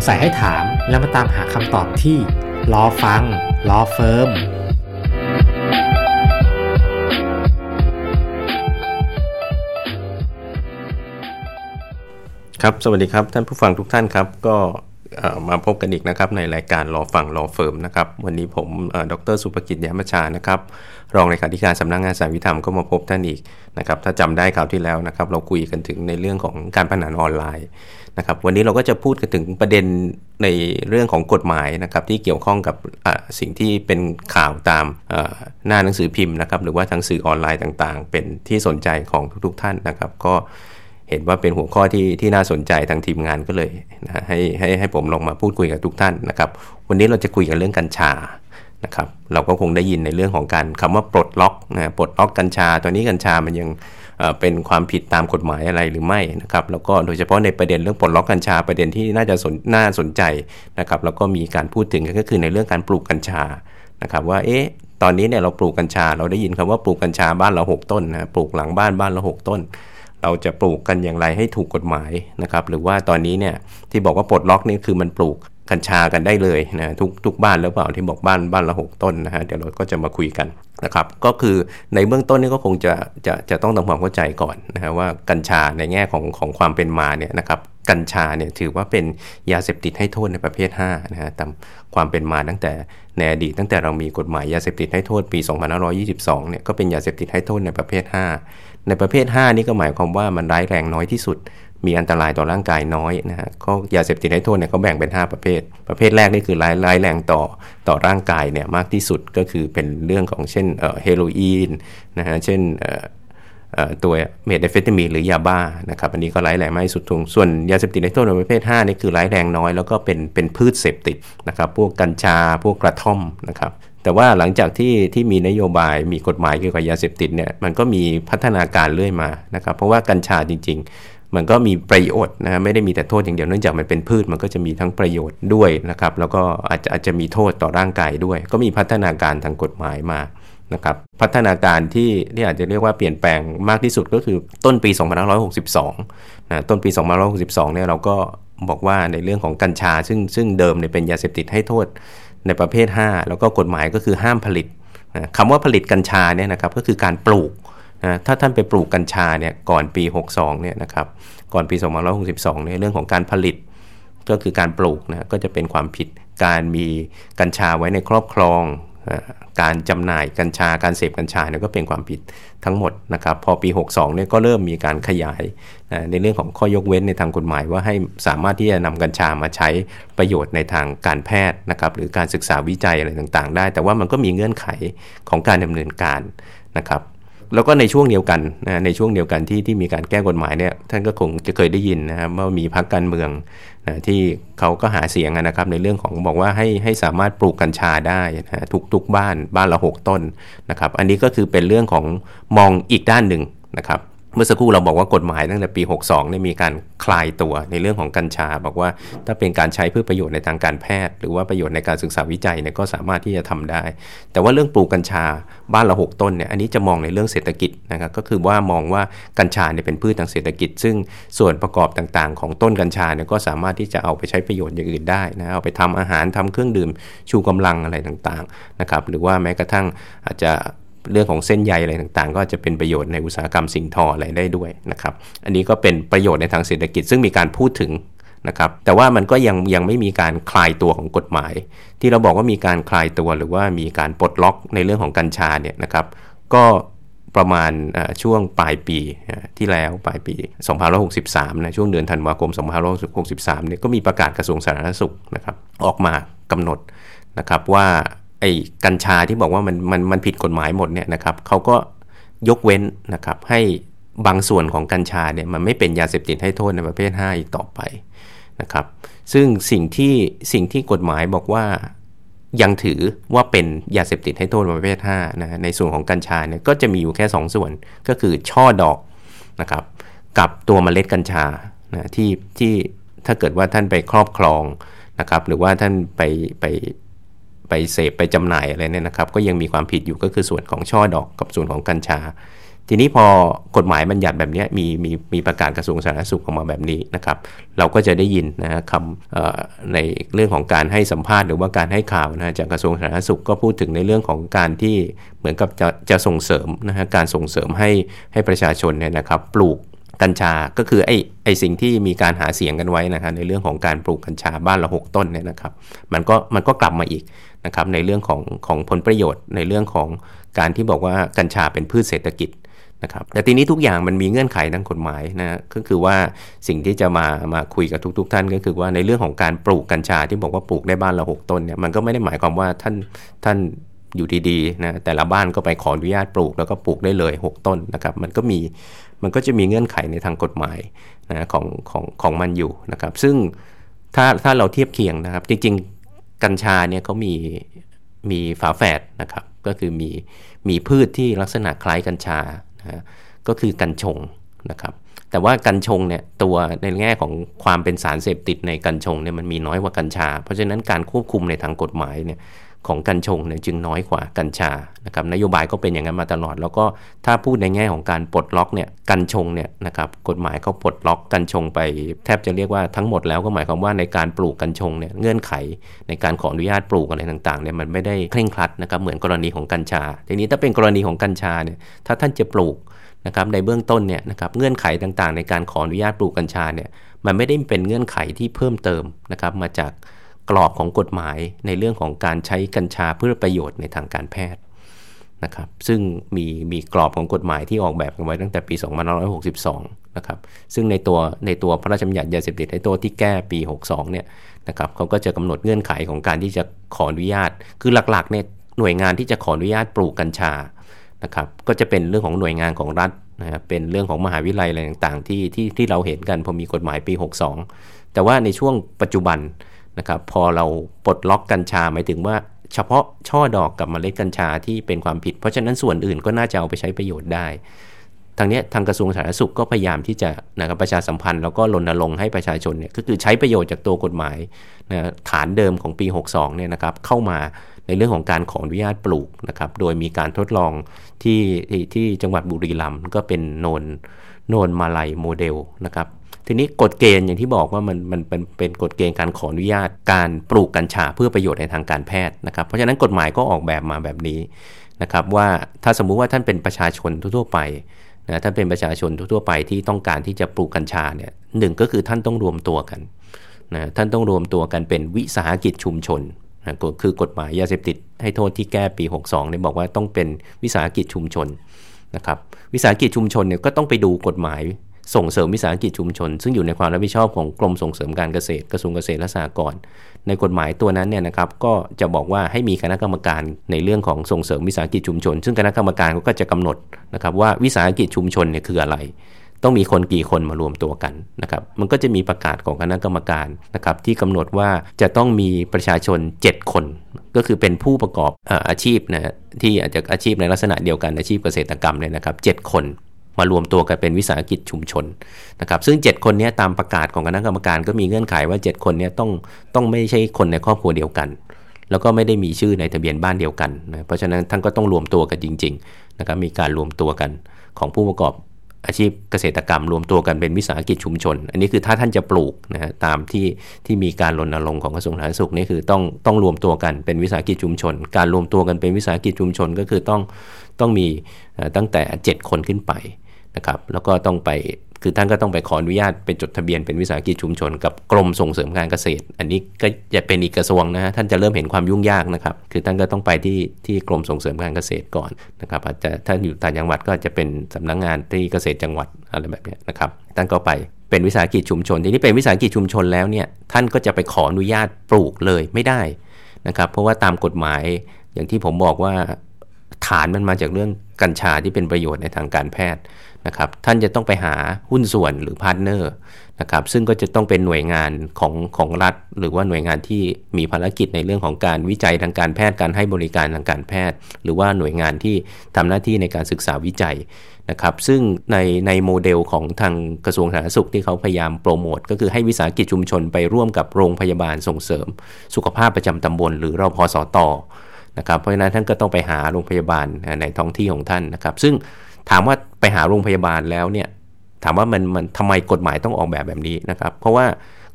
งสัยให้ถามแล้วมาตามหาคำตอบที่รอฟังรอเฟิร์มครับ สวัสดีครับ ท่านผู้ฟังทุกท่านครับ ก็ มาพบกันอีกนะครับในรายการรอฟังรอเฟิร์มนะครับวันนี้ผมดร.สุภกิจ แย้มประชานะครับรองเลขาธิการสำนักงานศาลยุติธรรมก็มาพบท่านอีกนะครับถ้าจำได้คราวที่แล้วนะครับเราคุยกันถึงในเรื่องของการพนันออนไลน์นะครับวันนี้เราก็จะพูดกันถึงประเด็นในเรื่องของกฎหมายนะครับที่เกี่ยวข้องกับสิ่งที่เป็นข่าวตามหน้าหนังสือพิมพ์นะครับหรือว่าทางสื่อออนไลน์ต่างๆ เป็นที่สนใจของทุกๆท่านนะครับก็ เห็นว่าเป็นหัวข้อที่ที่น่าสนใจทางทีมงานก็เลยนะให้ให้ให้ผมลองมาพูดคุยกับทุกท่านนะครับ วันนี้เราจะคุยกันเรื่องกัญชานะครับ เราก็คงได้ยินในเรื่องของการคำว่าปลดล็อกนะปลดล็อกกัญชา ตอนนี้กัญชามันยังเป็นความผิดตามกฎหมายอะไรหรือไม่นะครับ แล้วก็โดยเฉพาะในประเด็นเรื่องปลดล็อกกัญชาประเด็นที่น่าจะสนน่าสนใจนะครับ แล้วก็มีการพูดถึงก็คือในเรื่องการปลูกกัญชานะครับ ว่าเอ๊ะตอนนี้เนี่ยเราปลูกกัญชา เราได้ยินคำว่าปลูกกัญชาบ้านเรา 6 ต้นนะปลูกหลังบ้านบ้านเรา 6 ต้น เราจะปลูกกันอย่างไรให้ถูกกฎหมายนะครับ หรือว่าตอนนี้เนี่ยที่บอกว่าปลดล็อกนี่คือมันปลูกกัญชากันได้เลยนะทุกทุกบ้านหรือเปล่าที่บอกบ้านบ้านละหกต้นนะฮะเดี๋ยวเราก็จะมาคุยกันนะครับ ก็คือในเบื้องต้นนี่ก็คงจะจะจะต้องทำความเข้าใจก่อนนะฮะว่ากัญชาในแง่ของของความเป็นมาเนี่ยนะครับกัญชาเนี่ยถือว่าเป็นยาเสพติดให้โทษในประเภท5นะฮะตามความเป็นมาตั้งแต่ในอดีตตั้งแต่เรามีกฎหมายยาเสพติดให้โทษปี 2522 เนี่ยก็เป็นยาเสพติดให้โทษในประเภท 5 ในประเภท 5 นี่ก็หมายความว่ามันร้ายแรงน้อยที่สุด มีอันตรายต่อร่างกายน้อยนะฮะเขายาเสพติดให้โทษเนี่ยเขาแบ่งเป็น 5 ประเภท ประเภทแรกนี่คือร้ายร้ายแรงต่อต่อร่างกายเนี่ยมากที่สุดก็คือเป็นเรื่องของเช่นเฮโรอีนนะฮะเช่น ตัวเมทแอเฟตามีนหรือยาบ้านะครับอันนี้ก็ร้ายแรงมากที่สุดทุงส่วนยาเสพติดในโทษในประเภท5นี่คือร้ายแรงน้อย แล้วก็เป็นเป็นพืชเสพติดนะครับพวกกัญชาพวกกระท่อมนะครับแต่ว่าหลังจากที่ที่มีนโยบายมีกฎหมายเกี่ยวกับยาเสพติดเนี่ยมันก็มีพัฒนาการเรื่อยมานะครับเพราะว่ากัญชาจริง ๆ มันก็มีประโยชน์นะไม่ได้มีแต่โทษอย่างเดียวเนื่องจากมันเป็นพืชมันก็จะมีทั้งประโยชน์ด้วยนะครับแล้วก็อาจจะอาจจะมีโทษต่อร่างกายด้วย ก็มีพัฒนาการทางกฎหมายมา นะครับพัฒนาการที่ที่อาจจะเรียกว่าเปลี่ยนแปลงมากที่สุดก็คือต้นปี 2562นะต้นปี 2562เนี่ยเราก็บอกว่าในเรื่องของกัญชา ซึ่งซึ่งเดิมเนี่ยเป็นยาเสพติดให้โทษในประเภท 5 แล้วก็กฎหมายก็คือห้ามผลิตนะคำว่าผลิตกัญชาเนี่ยนะครับก็คือการปลูกนะถ้าท่านไปปลูกกัญชาเนี่ยก่อนปี 62เนี่ยนะครับก่อนปี 2562เนี่ยเรื่องของการผลิตก็คือการปลูกนะก็จะเป็นความผิดการมีกัญชาไว้ในครอบครอง การจำหน่ายกัญชาการเสพกัญชาเนี่ยก็เป็นความผิดทั้งหมดนะครับพอปี 62เนี่ยก็เริ่มมีการขยายในเรื่องของข้อยกเว้นในทางกฎหมาย ว่าให้สามารถที่จะนำกัญชามาใช้ประโยชน์ในทางการแพทย์นะครับหรือการศึกษาวิจัยอะไรต่างๆ ได้ แต่ว่ามันก็มีเงื่อนไขของการดำเนินการนะครับ แล้วก็ในช่วงเดียวกันนะในช่วงเดียวกันที่ที่มีการแก้กฎหมายเนี่ยท่านก็คงจะเคยได้ยินนะครับว่ามีพรรคการเมืองนะที่เขาก็หาเสียงนะครับในเรื่องของบอกว่าให้ให้สามารถปลูกกัญชาได้นะทุกทุกบ้านบ้านละหกต้นนะครับ อันนี้ก็คือเป็นเรื่องของมองอีกด้านหนึ่งนะครับ เมื่อสักครู่เราบอกว่ากฎหมายตั้งแต่ปี 62เนี่ยมีการคลายตัวในเรื่องของกัญชา บอกว่าถ้าเป็นการใช้เพื่อประโยชน์ในทางการแพทย์ หรือว่าประโยชน์ในการศึกษาวิจัยเนี่ยก็สามารถที่จะทำได้ แต่ว่าเรื่องปลูกกัญชาบ้านละหกต้นเนี่ยอันนี้จะมองในเรื่องเศรษฐกิจนะครับก็คือว่ามองว่ากัญชาเนี่ยเป็นพืชทางเศรษฐกิจ ซึ่งส่วนประกอบต่างๆ ของต้นกัญชาเนี่ยก็สามารถที่จะเอาไปใช้ประโยชน์อย่างอื่นได้นะเอาไปทำอาหารทำเครื่องดื่มชูกำลังอะไรต่างๆนะครับหรือว่าแม้กระทั่งอาจจะ เรื่องของเส้นใยอะไรต่างๆ ก็จะเป็นประโยชน์ในอุตสาหกรรมสิ่งทออะไรได้ด้วยนะครับ อันนี้ก็เป็นประโยชน์ในทางเศรษฐกิจซึ่งมีการพูดถึงนะครับ แต่ว่ามันก็ยังยังไม่มีการคลายตัวของกฎหมาย ที่เราบอกว่ามีการคลายตัวหรือว่ามีการปลดล็อกในเรื่องของกัญชาเนี่ยนะครับ ก็ประมาณช่วงปลายปีที่แล้วปลายปี 2563 นะช่วงเดือนธันวาคม 2563 เนี่ยก็มีประกาศกระทรวงสาธารณสุขนะครับออกมากำหนดนะครับว่า ไอ้กัญชาที่บอกว่ามันมันมันผิดกฎหมายหมดเนี่ยนะครับเขาก็ยกเว้นนะครับให้บางส่วนของกัญชาเนี่ยมันไม่เป็นยาเสพติดให้โทษในประเภท 5 อีกต่อไปนะครับ ซึ่งสิ่งที่สิ่งที่กฎหมายบอกว่ายังถือว่าเป็นยาเสพติดให้โทษประเภท5นะในส่วนของกัญชาเนี่ยก็จะมีอยู่แค่ 2 ส่วนก็คือช่อดอกนะครับกับตัวเมล็ดกัญชานะที่ที่ถ้าเกิดว่าท่านไปครอบครองนะครับหรือว่าท่านไปไป ไปเสพไปจำหน่ายอะไรเนี่ยนะครับ ก็ยังมีความผิดอยู่ก็คือส่วนของช่อดอกกับส่วนของกัญชาททีนี้พอกฎหมายบัญญัติแบบนี้มีมีมีประกาศกระทรวงสาธารณสุขออกมาแบบนี้นะครับ เราก็จะได้ยินนะคำในเรื่องของการให้สัมภาษณ์หรือว่าการให้ข่าวนะจากกระทรวงสาธารณสุขก็พูดถึงในเรื่องของการที่เหมือนกับจะจะส่งเสริมนะฮะการส่งเสริมให้ให้ประชาชนเนี่ยนะครับ ปลูกกัญชา ก็คือไอ้ไอ้สิ่งที่มีการหาเสียงกันไว้นะฮะในเรื่องของการปลูกกัญชาบ้านละหกต้นเนี่ยนะครับ มันก็มันก็กลับมาอีก นะครับในเรื่องของของผลประโยชน์ ในเรื่องของการที่บอกว่ากัญชาเป็นพืชเศรษฐกิจนะครับแต่ทีนี้ทุกอย่างมันมีเงื่อนไขทางกฎหมายนะก็คือว่าสิ่งที่จะมามาคุยกับทุกๆท่านก็คือว่าในเรื่องของการปลูกกัญชาที่บอกว่าปลูกได้บ้านละหกต้นเนี่ยมันก็ไม่ได้หมายความว่าท่านท่านอยู่ดีๆนะแต่ละบ้านก็ไปขออนุญาตปลูกแล้วก็ปลูกได้เลย 6 ต้นนะครับมันก็มีมันก็จะมีเงื่อนไขในทางกฎหมายนะของของของมันอยู่นะครับซึ่งถ้าถ้าเราเทียบเคียงนะครับจริงๆ กัญชาเนี่ยเขามีมีฝาแฝดนะครับ ก็คือมีมีพืชที่ลักษณะคล้ายกัญชานะก็คือกัญชงนะครับ แต่ว่ากัญชงเนี่ยตัวในแง่ของความเป็นสารเสพติดในกัญชงเนี่ยมันมีน้อยกว่ากัญชา เพราะฉะนั้นการควบคุมในทางกฎหมายเนี่ย ของกัญชงเนี่ยจึงน้อยกว่ากัญชานะครับนโยบายก็เป็นอย่างนั้นมาตลอด แล้วก็ถ้าพูดในแง่ของการปลดล็อกเนี่ยกัญชงเนี่ยนะครับกฎหมายเขาปลดล็อกกัญชงไปแทบจะเรียกว่าทั้งหมดแล้วก็หมายความว่าในการปลูกกัญชงเนี่ยเงื่อนไข ในการขออนุญาตปลูกอะไรต่างๆเนี่ยมันไม่ได้เคร่งครัดนะครับเหมือนกรณีของกัญชา ทีนี้ถ้าเป็นกรณีของกัญชาเนี่ยถ้าท่านจะปลูกนะครับในเบื้องต้นเนี่ยนะครับเงื่อนไขต่างๆ ในการขออนุญาตปลูกกัญชาเนี่ยมันไม่ได้เป็นเงื่อนไขที่เพิ่มเติมนะครับมาจาก กรอบของกฎหมายในเรื่องของการใช้กัญชาเพื่อประโยชน์ในทางการแพทย์นะครับซึ่งมีมีกรอบของกฎหมายที่ออกแบบกันไว้ตั้งแต่ปี 2562 นะครับซึ่งในตัวในตัวพระราชบัญญัติยาเสพติดในตัวที่แก้ปี 62 เนี่ยนะครับเขาก็จะกำหนดเงื่อนไขของการที่จะขออนุญาต คือหลักๆเนี่ยหน่วยงานที่จะขออนุญาตปลูกกัญชานะครับก็จะเป็นเรื่องของหน่วยงานของรัฐนะครับเป็นเรื่องของมหาวิทยาลัยอะไรต่างๆ ที่ที่ที่เราเห็นกันพอมีกฎหมายปี 62 แต่ว่าในช่วงปัจจุบัน นะครับพอเราปลดล็อกกัญชาหมายถึงว่าเฉพาะช่อดอกกับมเมล็ดกัญชาที่เป็นความผิด เพราะฉะนั้นส่วนอื่นก็น่าจะเอาไปใช้ประโยชน์ได้ ทางนี้ทางกระทรวงสาธารณสุขก็พยายามที่จะนะครับประชาสัมพันธ์แล้วก็รณรงค์ให้ประชาชนเนี่ยก็คือใช้ประโยชน์จากตัวกฎหมายนะฐานเดิมของปี 62เนี่ยนะครับเข้ามาในเรื่องของการขออนุญาตปลูกนะครับโดยมีการทดลองที่ที่จังหวัดบุรีรัมย์ก็เป็นโนนโนนมาลัยโมเดลนะครับ ทีนี้กฎเกณฑ์อย่างที่บอกว่ามันมันเป็นเป็นกฎเกณฑ์การขออนุญาตการปลูกกัญชาเพื่อประโยชน์ในทางการแพทย์นะครับ เพราะฉะนั้นกฎหมายก็ออกแบบมาแบบนี้นะครับว่าถ้าสมมุติว่าท่านเป็นประชาชนทั่วไปนะท่านเป็นประชาชนทั่วไปที่ต้องการที่จะปลูกกัญชาเนี่ยหนึ่งก็คือท่านต้องรวมตัวกันนะท่านต้องรวมตัวกันเป็นวิสาหกิจชุมชนนะก็คือกฎหมายยาเสพติดให้โทษที่แก้ปี 62เนี่ยบอกว่าต้องเป็นวิสาหกิจชุมชนนะครับวิสาหกิจชุมชนเนี่ยก็ต้องไปดูกฎหมาย ส่งเสริมวิสาหกิจชุมชน ซึ่งอยู่ในความรับผิดชอบของกรมส่งเสริมการเกษตรกระทรวงเกษตรและสหกรณ์ในกฎหมายตัวนั้นเนี่ยนะครับก็จะบอกว่าให้มีคณะกรรมการในเรื่องของส่งเสริมวิสาหกิจชุมชน ซึ่งคณะกรรมการก็จะกำหนดนะครับว่าวิสาหกิจชุมชนเนี่ยคืออะไร ต้องมีคนกี่คนมารวมตัวกันนะครับมันก็จะมีประกาศของคณะกรรมการนะครับที่กำหนดว่าจะต้องมีประชาชน 7 คน ก็คือเป็นผู้ประกอบอาชีพนะที่อาจจะอาชีพในลักษณะเดียวกันอาชีพเกษตรกรรมเนี่ยนะครับ 7 คน มารวมตัวกันเป็นวิสาหกิจชุมชนนะครับซึ่ง 7 คนนี้ตามประกาศของคณะกรรมการก็มีเงื่อนไขว่า 7 คนนี้ต้องต้องไม่ใช่คนในครอบครัวเดียวกัน แล้วก็ไม่ได้มีชื่อในทะเบียนบ้านเดียวกันนะเพราะฉะนั้นท่านก็ต้องรวมตัวกันจริงๆนะครับมีการรวมตัวกันของผู้ประกอบอาชีพเกษตรกรรมรวมตัวกันเป็นวิสาหกิจชุมชน อันนี้คือถ้าท่านจะปลูกนะฮะตามที่ที่มีการรณรงค์ของกระทรวงสาธารณสุขนี่คือต้องต้องรวมตัวกันเป็นวิสาหกิจชุมชน การรวมตัวกันเป็นวิสาหกิจชุมชน ก็คือต้อง ต้องมีตั้งแต่ 7 คนขึ้นไปนะครับแล้วก็ต้องไปคือท่านก็ต้องไปขออนุญาตเป็นจดทะเบียนเป็นวิสาหกิจชุมชน กับกรมส่งเสริมการเกษตร อันนี้ก็จะเป็นอีกกระทรวงนะฮะท่านจะเริ่มเห็นความยุ่งยากนะครับ คือท่านก็ต้องไปที่ที่กรมส่งเสริมการเกษตรก่อนนะครับอาจจะถ้าอยู่ต่างจังหวัดก็จะเป็นสำนักงงานที่เกษตรจังหวัดอะไรแบบนี้นะครับท่านก็ไปเป็นวิสาหกิจชุมชน ทีนี้เป็นวิสาหกิจชุมชนแล้วเนี่ยท่านก็จะไปขออนุญาตปลูกเลยไม่ได้นะครับเพราะว่าตามกฎหมายอย่างที่ผมบอกว่า ฐานมันมาจากเรื่องกัญชาที่เป็นประโยชน์ในทางการแพทย์นะครับ ท่านจะต้องไปหาหุ้นส่วนหรือ partner นะครับ ซึ่งก็จะต้องเป็นหน่วยงานของของรัฐ หรือว่าหน่วยงานที่มีภารกิจในเรื่องของการวิจัยทางการแพทย์การให้บริการทางการแพทย์ หรือว่าหน่วยงานที่ทำหน้าที่ในการศึกษาวิจัยนะครับ ซึ่งในในโมเดลของทางกระทรวงสาธารณสุขที่เขาพยายามโปรโมทก็คือให้วิสาหกิจชุมชนไปร่วมกับโรงพยาบาลส่งเสริม สุขภาพประจำตำบล หรือรพสต นะครับเพราะฉะนั้นท่านก็ต้องไปหาโรงพยาบาลในท้องที่ของท่านนะครับ ซึ่งถามว่าไปหาโรงพยาบาลแล้วเนี่ยถามว่ามันมันทำไมกฎหมายต้องออกแบบแบบนี้นะครับ เพราะว่า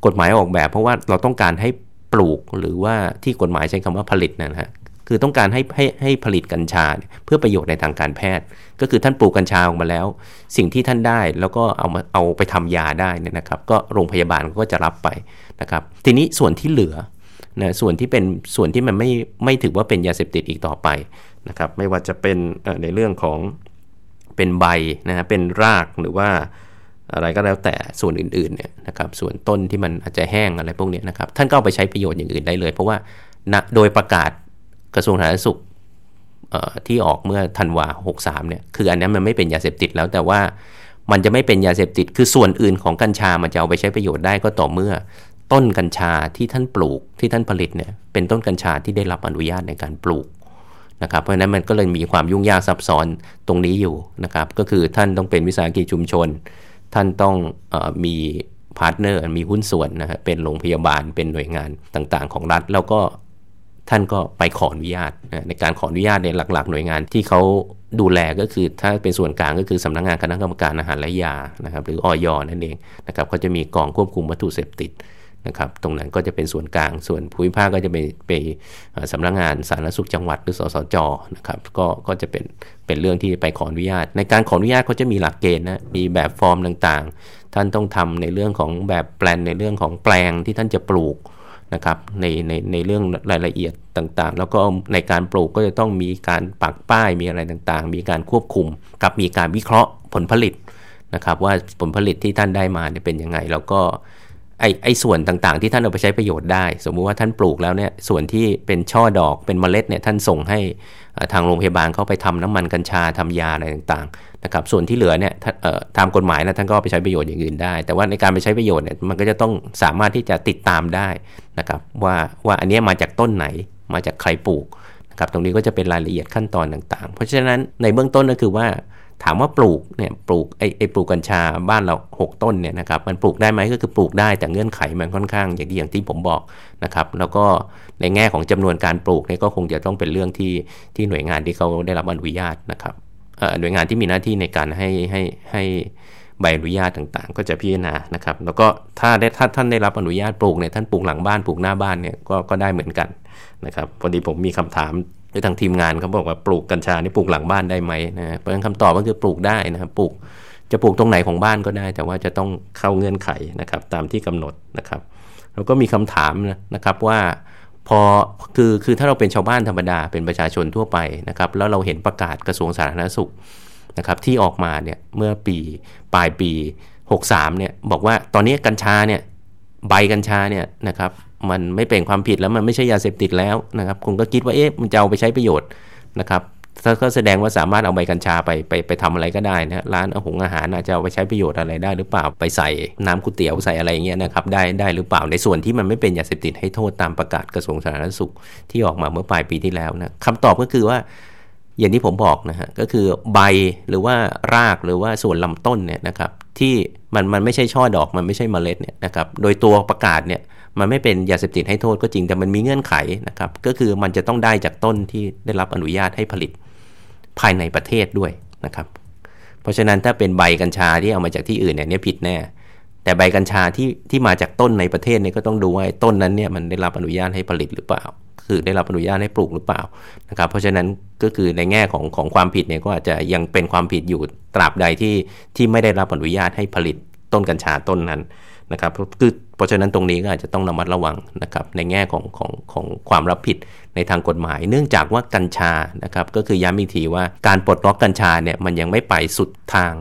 กฎหมายออกแบบ เพราะว่าเราต้องการให้ปลูกหรือว่าที่กฎหมายใช้คำว่าผลิตนะฮะคือต้องการให้ให้ให้ผลิตกัญชาเพื่อประโยชน์ในทางการแพทย์ ก็คือท่านปลูกกัญชาออกมาแล้ว สิ่งที่ท่านได้แล้วก็เอามาเอาไปทำยาได้นะครับ ก็โรงพยาบาลก็จะรับไปนะครับ ทีนี้ส่วนที่เหลือ นะส่วนที่เป็นส่วนที่มันไม่ไม่ถือว่าเป็นยาเสพติดอีกต่อไปนะครับไม่ว่าจะเป็นในเรื่องของเป็นใบนะฮะเป็นรากหรือว่าอะไรก็แล้วแต่ส่วนอื่นๆเนี่ยนะครับส่วนต้นที่มันอาจจะแห้งอะไรพวกนี้นะครับท่านก็เอาไปใช้ประโยชน์อย่างอื่นได้เลย เพราะว่าณโดยประกาศกระทรวงสาธารณสุขที่ออกเมื่อธันวา63เนี่ยคืออันนี้มันไม่เป็นยาเสพติดแล้วแต่ว่ามันจะไม่เป็นยาเสพติด คือส่วนอื่นของกัญชามันจะเอาไปใช้ประโยชน์ได้ก็ต่อเมื่อ ต้นกัญชาที่ท่านปลูกที่ท่านผลิตเนี่ยเป็นต้นกัญชาที่ได้รับอนุญาตในการปลูกนะครับเพราะฉะนั้นมันก็เลยมีความยุ่งยากซับซ้อนตรงนี้อยู่นะครับก็คือท่านต้องเป็นวิสาหกิจชุมชน ท่านต้องมี partner มีหุ้นส่วนนะฮะเป็นโรงพยาบาลเป็นหน่วยงานต่างๆ ของรัฐ แล้วก็ท่านก็ไปขออนุญาตในการขออนุญาตในหลัก ๆ หน่วยงานที่เขาดูแลก็คือถ้าเป็นส่วนกลางก็คือสำนักงงานคณะกรรมการอาหารและยานะครับหรืออยนั่นเองนะครับเขาจะมีกองควบคุมวัตถุเสพติด นะครับตรงนั้นก็จะเป็นส่วนกลาง ส่วนภูมิภาคก็จะไปไปสำนักงงานสาธารณสุขจังหวัดหรือสสจนะครับก็ก็จะเป็นเป็นเรื่องที่ไปขออนุญาต ในการขออนุญาตเขาจะมีหลักเกณฑ์นะมีแบบฟอร์มต่างๆ ท่านต้องทำในเรื่องของแบบแปลนในเรื่องของแปลงที่ท่านจะปลูกนะครับในในในเรื่องรายละเอียดต่างๆ แล้วก็ในการปลูกก็จะต้องมีการปักป้ายมีอะไรต่างๆ มีการควบคุม กับมีการวิเคราะห์ผลผลิตนะครับว่าผลผลิตที่ท่านได้มาเนี่ยเป็นยังไงแล้วก็ ไอไอส่วนต่างๆ ที่ท่านเอาไปใช้ประโยชน์ได้ สมมุติว่าท่านปลูกแล้วเนี่ยส่วนที่เป็นช่อดอกเป็นเมล็ดเนี่ยท่านส่งให้ทางโรงพยาบาลเขาไปทำน้ำมันกัญชาทำยาอะไรต่างๆนะครับส่วนที่เหลือเนี่ยตามกฎหมายนะท่านก็ไปใช้ประโยชน์อย่างอื่นได้ แต่ว่าในการไปใช้ประโยชน์เนี่ยมันก็จะต้องสามารถที่จะติดตามได้นะครับว่าว่าอันนี้มาจากต้นไหนมาจากใครปลูกนะครับตรงนี้ก็จะเป็นรายละเอียดขั้นตอนต่างๆ เพราะฉะนั้นในเบื้องต้นก็คือว่า ถามว่าปลูกเนี่ยปลูกไอ้ไอปลูกกัญชาบ้านเรา 6 ต้นเนี่ยนะครับมันปลูกได้ไหมก็คือปลูกได้แต่เงื่อนไขมันค่อนข้างอย่างที่อย่างที่ผมบอกนะครับแล้วก็ในแง่ของจำนวนการปลูกเนี่ยก็คงจะต้องเป็นเรื่องที่ที่หน่วยงานที่เขาได้รับอนุญาตนะครับหน่วยงานที่มีหน้าที่ในการให้ให้ให้ใบอนุญาตต่างๆ ก็จะพิจารณานะครับ แล้วก็ถ้าได้ถ้าท่านได้รับอนุญาตปลูกเนี่ยท่านปลูกหลังบ้านปลูกหน้าบ้านเนี่ยก็ก็ได้เหมือนกันนะครับพอดีผมมีคำถาม ทางทีมงานเขาบอกว่าปลูกกัญชานี่ปลูกหลังบ้านได้ไหมนะเพราะฉะนั้นคำตอบก็คือปลูกได้นะครับปลูกจะปลูกตรงไหนของบ้านก็ได้ แต่ว่าจะต้องเข้าเงื่อนไขนะครับ ตามที่กำหนดนะครับ แล้วก็มีคำถามนะครับว่าพอคือคือถ้าเราเป็นชาวบ้านธรรมดาเป็นประชาชนทั่วไปนะครับ แล้วเราเห็นประกาศกระทรวงสาธารณสุขนะครับที่ออกมาเนี่ยเมื่อปีปลายปี 63เนี่ยบอกว่าตอนนี้กัญชาเนี่ย ใบกัญชาเนี่ยนะครับมันไม่เป็นความผิดแล้วมันไม่ใช่ยาเสพติดแล้วนะครับคุณก็คิดว่าเอ๊ะมันจะเอาไปใช้ประโยชน์นะครับถ้าก็แสดงว่าสามารถเอาใบกัญชาไปไปไปทำอะไรก็ได้นะร้านอาหงอาหารอาจจะเอาไปใช้ประโยชน์อะไรได้หรือเปล่าไปใส่น้ำก๋วยเตี๋ยวใส่อะไรเงี้ยนะครับได้ได้หรือเปล่าในส่วนที่มันไม่เป็นยาเสพติดให้โทษตามประกาศกระทรวงสาธารณสุขที่ออกมาเมื่อปลายปีที่แล้วนะคำตอบก็คือว่า อย่างที่ผมบอกนะฮะก็คือใบหรือว่ารากหรือว่าส่วนลำต้นเนี่ยนะครับที่ มันมันไม่ใช่ช่อดอกมันไม่ใช่เมล็ดเนี่ยนะครับโดยตัวประกาศเนี่ยมันไม่เป็นยาเสพติดให้โทษก็จริงแต่มันมีเงื่อนไขนะครับก็คือมันจะต้องได้จากต้นที่ได้รับอนุญาตให้ผลิตภายในประเทศด้วยนะครับเพราะฉะนั้นถ้าเป็นใบกัญชาที่เอามาจากที่อื่นเนี่ยผิดแน่แต่ใบกัญชาที่ที่มาจากต้นในประเทศเนี่ยก็ต้องดูว่าต้นนั้นเนี่ยมันได้รับอนุญาตให้ผลิตหรือเปล่า คือได้รับอนุญาตให้ปลูกหรือเปล่านะครับ เพราะฉะนั้นก็คือในแง่ของของความผิดเนี่ยก็อาจจะยังเป็นความผิดอยู่ตราบใดที่ที่ไม่ได้รับอนุญาตให้ผลิตต้นกัญชาต้นนั้นนะครับคือเพราะฉะนั้นตรงนี้ก็อาจจะต้องระมัดระวังนะครับในแง่ของของของความรับผิดในทางกฎหมาย เนื่องจากว่ากัญชานะครับก็คือย้ำอีกทีว่าการปลดล็อกกัญชาเนี่ยมันยังไม่ไปสุดทาง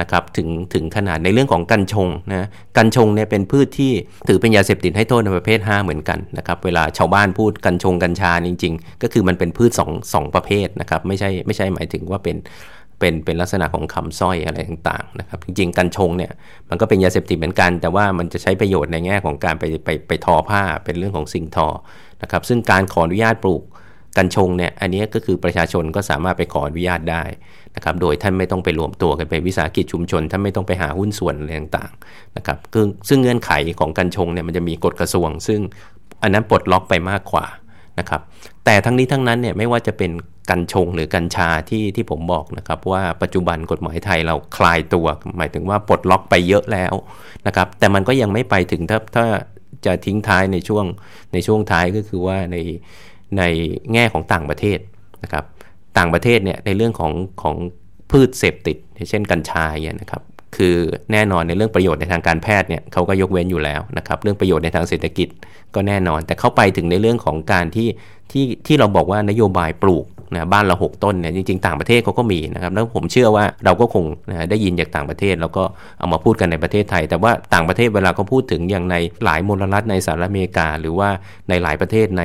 นะครับถึงถึงขนาดในเรื่องของกัญชงนะกัญชงเนี่ยเป็นพืชที่ถือเป็นยาเสพติดให้โทษในประเภท 5 เหมือนกันนะครับเวลาชาวบ้านพูดกัญชงกัญชาจริง ๆ ก็คือมันเป็นพืช2 2ประเภทนะครับไม่ใช่ไม่ใช่หมายถึงว่าเป็นเป็นเป็นลักษณะของคำสร้อยอะไรต่างๆนะครับจริงๆกัญชงเนี่ยมันก็เป็นยาเสพติดเหมือนกัน แต่ว่ามันจะใช้ประโยชน์ในแง่ของการไปไปไปทอผ้าเป็นเรื่องของสิ่งทอนะครับซึ่งการขออนุญาตปลูก กัญชงเนี่ยอันนี้ก็คือประชาชนก็สามารถไปขออนุญาตได้นะครับโดยท่านไม่ต้องไปรวมตัวกันเป็นวิสาหกิจชุมชนท่านไม่ต้องไปหาหุ้นส่วนอะไรต่างๆนะครับซึ่งเงื่อนไขของกัญชงเนี่ยมันจะมีกฎกระทรวง ซึ่งอันนั้นปลดล็อกไปมากกว่านะครับแต่ทั้งนี้ทั้งนั้นเนี่ยไม่ว่าจะเป็นกัญชงหรือกัญชาที่ที่ผมบอกนะครับว่าปัจจุบันกฎหมายไทยเราคลายตัว หมายถึงว่าปลดล็อกไปเยอะแล้วนะครับแต่มันก็ยังไม่ไปถึงถ้าถ้าจะทิ้งท้ายในช่วงในช่วงท้ายก็คือว่าใน ในแง่ของต่างประเทศนะครับ ต่างประเทศเนี่ยในเรื่องของของพืชเสพติด เช่นกัญชาเนี่ยนะครับ คือแน่นอนในเรื่องประโยชน์ในทางการแพทย์เนี่ยเขาก็ยกเว้นอยู่แล้วนะครับ เรื่องประโยชน์ในทางเศรษฐกิจก็แน่นอน แต่เข้าไปถึงในเรื่องของการที่ที่ที่เราบอกว่านโยบายปลูก นะบ้านเรา 6 ต้นเนี่ยจริงๆ ต่างประเทศเขาก็มีนะครับแล้วผมเชื่อว่าเราก็คงนะได้ยินจากต่างประเทศ แล้วก็เอามาพูดกันในประเทศไทย แต่ว่าต่างประเทศเวลาเขาพูดถึงอย่างในหลายมลรัฐในสหรัฐอเมริกา หรือว่าในหลายประเทศใน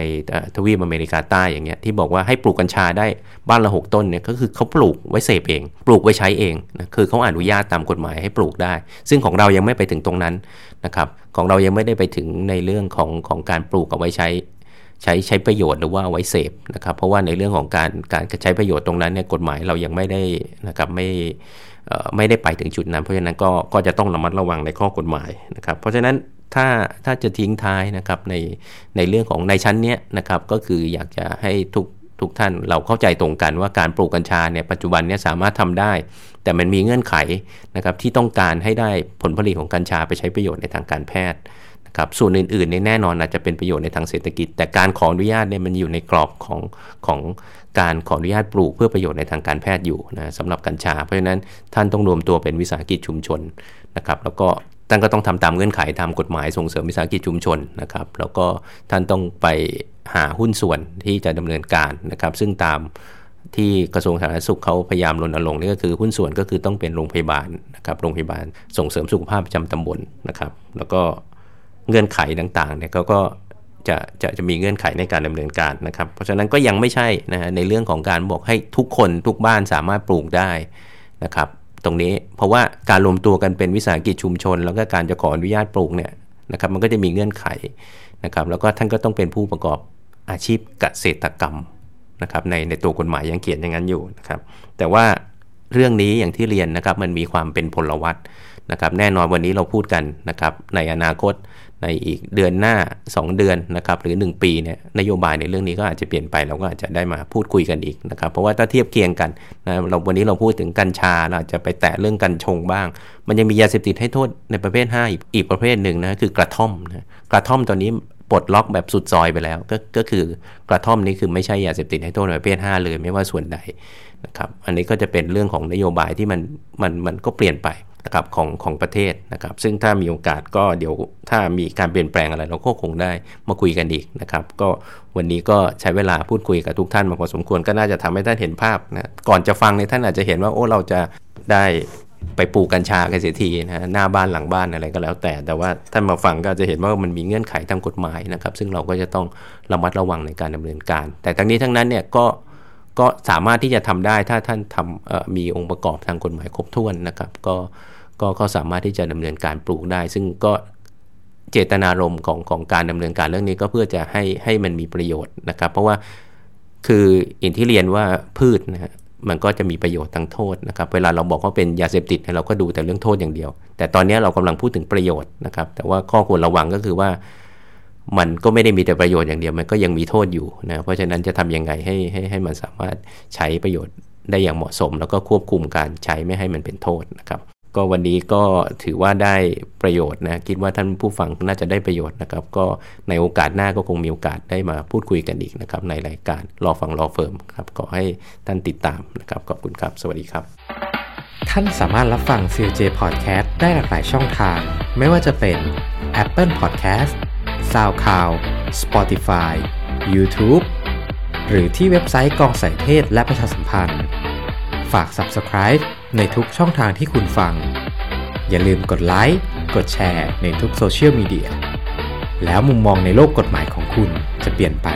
ทวีปอเมริกาใต้อย่างเงี้ยที่บอกว่าให้ปลูกกัญชาได้บ้านละ 6 ต้นเนี่ยก็คือเขาปลูกไว้เสพเอง ปลูกไว้ใช้เองนะคือเขาอนุญาตตามกฎหมายให้ปลูกได้ ซึ่งของเรายังไม่ไปถึงตรงนั้นนะครับของเรายังไม่ได้ไปถึงในเรื่องของของการปลูกเอาไว้ใช้ ใช้ใช้ประโยชน์หรือว่าไว้เสพนะครับเพราะว่าในเรื่องของการการใช้ประโยชน์ตรงนั้นเนี่ยกฎหมายเรายังไม่ได้นะครับไม่ไม่ได้ไปถึงจุดนั้น เพราะฉะนั้นก็ก็จะต้องระมัดระวังในข้อกฎหมายนะครับ เพราะฉะนั้นถ้าถ้าจะทิ้งท้ายนะครับในในเรื่องของในชั้นเนี้ยนะครับก็คืออยากจะให้ทุกทุกท่านเราเข้าใจตรงกันว่าการปลูกกัญชาเนี่ยปัจจุบันเนี่ยสามารถทำได้ แต่มันมีเงื่อนไขนะครับที่ต้องการให้ได้ผลผลิตของกัญชาไปใช้ประโยชน์ในทางการแพทย์ ครับส่วนอื่นๆในแน่นอนอาจจะเป็นประโยชน์ในทางเศรษฐกิจ แต่การขออนุญาตเนี่ยมันอยู่ในกรอบของของการขออนุญาตปลูกเพื่อประโยชน์ในทางการแพทย์อยู่นะสำหรับกัญชา เพราะฉะนั้นท่านต้องรวมตัวเป็นวิสาหกิจชุมชนนะครับแล้วก็ท่านก็ต้องทำตามเงื่อนไขตามกฎหมายส่งเสริมวิสาหกิจชุมชนนะครับแล้วก็ท่านต้องไปหาหุ้นส่วนที่จะดำเนินการนะครับซึ่งตามที่กระทรวงสาธารณสุขเขาพยายามรณรงค์นี่ก็คือหุ้นส่วนก็คือต้องเป็นโรงพยาบาลนะครับโรงพยาบาลส่งเสริมสุขภาพประจำตำบลนะครับแล้วก็ เงื่อนไขต่างๆเนี่ยเขาก็จะจะจะมีเงื่อนไขในการดำเนินการนะครับ เพราะฉะนั้นก็ยังไม่ใช่นะฮะในเรื่องของการบอกให้ทุกคนทุกบ้านสามารถปลูกได้นะครับ ตรงนี้เพราะว่าการรวมตัวกันเป็นวิสาหกิจชุมชน แล้วก็การจะขออนุญาตปลูกเนี่ยนะครับ มันก็จะมีเงื่อนไขนะครับ แล้วก็ท่านก็ต้องเป็นผู้ประกอบอาชีพเกษตรกรรมนะครับในในตัวกฎหมายยังเขียนอย่างนั้นอยู่นะครับ แต่ว่าเรื่องนี้อย่างที่เรียนนะครับมันมีความเป็นพลวัต นะครับแน่นอนวันนี้เราพูดกันนะครับในอนาคตในอีกเดือนหน้า 2 เดือนนะครับหรือ 1 ปีเนี่ยนโยบายในเรื่องนี้ก็อาจจะเปลี่ยนไปเราก็อาจจะได้มาพูดคุยกันอีกนะครับเพราะว่าถ้าเทียบเคียงกันนะเราวันนี้เราพูดถึงกัญชาเราจะไปแตะเรื่องกัญชงบ้าง มันยังมียาเสพติดให้โทษในประเภท 5 อีกอีกประเภทหนึ่งนะคือกระท่อมนะกระท่อมตอนนี้ปลดล็อกแบบสุดซอยไปแล้วก็ก็คือกระท่อมนี้คือไม่ใช่ยาเสพติดให้โทษในประเภท 5 เลยไม่ว่าส่วนใดนะครับอันนี้ก็จะเป็นเรื่องของนโยบายที่มันมันมันก็เปลี่ยนไป นะครับของของประเทศนะครับ ซึ่งถ้ามีโอกาสก็เดี๋ยวถ้ามีการเปลี่ยนแปลงอะไรเราก็คงได้มาคุยกันอีกนะครับ ก็วันนี้ก็ใช้เวลาพูดคุยกับทุกท่านมาพอสมควรก็น่าจะทำให้ท่านเห็นภาพนะก่อนจะฟังเนี่ยท่านอาจจะเห็นว่าโอ้เราจะได้ไปปลูกกัญชากันเสียทีนะหน้าบ้านหลังบ้านอะไรก็แล้วแต่ แต่ว่าท่านมาฟังก็จะเห็นว่ามันมีเงื่อนไขทางกฎหมายนะครับ ซึ่งเราก็จะต้องระมัดระวังในการดำเนินการ แต่ทั้งนี้ทั้งนั้นเนี่ยก็ก็สามารถที่จะทำได้ถ้าท่านทำมีองค์ประกอบทางกฎหมายครบถ้วนนะครับ ก็ ก็ก็สามารถที่จะดำเนินการปลูกได้ ซึ่งก็เจตนารมณ์ของของการดำเนินการเรื่องนี้ก็เพื่อจะให้ให้มันมีประโยชน์นะครับ เพราะว่าคืออินที่เรียนว่าพืชนะฮะมันก็จะมีประโยชน์ทั้งโทษนะครับ เวลาเราบอกว่าเป็นยาเสพติดเราก็ดูแต่เรื่องโทษอย่างเดียว แต่ตอนนี้เรากำลังพูดถึงประโยชน์นะครับ แต่ว่าข้อควรระวังก็คือว่ามันก็ไม่ได้มีแต่ประโยชน์อย่างเดียว มันก็ยังมีโทษอยู่นะ เพราะฉะนั้นจะทำยังไงให้ให้ให้มันสามารถใช้ประโยชน์ได้อย่างเหมาะสม แล้วก็ควบคุมการใช้ไม่ให้มันเป็นโทษนะครับ ก็วันนี้ก็ถือว่าได้ประโยชน์นะ คิดว่าท่านผู้ฟังน่าจะได้ประโยชน์นะครับ ก็ในโอกาสหน้าก็คงมีโอกาสได้มาพูดคุยกันอีกนะครับ ในรายการรอฟังรอเฟิร์มครับขอให้ท่านติดตามนะครับ ขอบคุณครับ สวัสดีครับ ท่านสามารถรับฟัง CLJ Podcast ได้หลากหลายช่องทาง ไม่ว่าจะเป็น Apple Podcast SoundCloud Spotify YouTube หรือที่เว็บไซต์กองสายเทศและประชาสัมพันธ์ ฝาก Subscribe ในทุกช่องทางที่คุณฟัง อย่าลืมกดไลค์ กดแชร์ในทุกโซเชียลมีเดีย แล้วมุมมองในโลกกฎหมายของคุณจะเปลี่ยนไป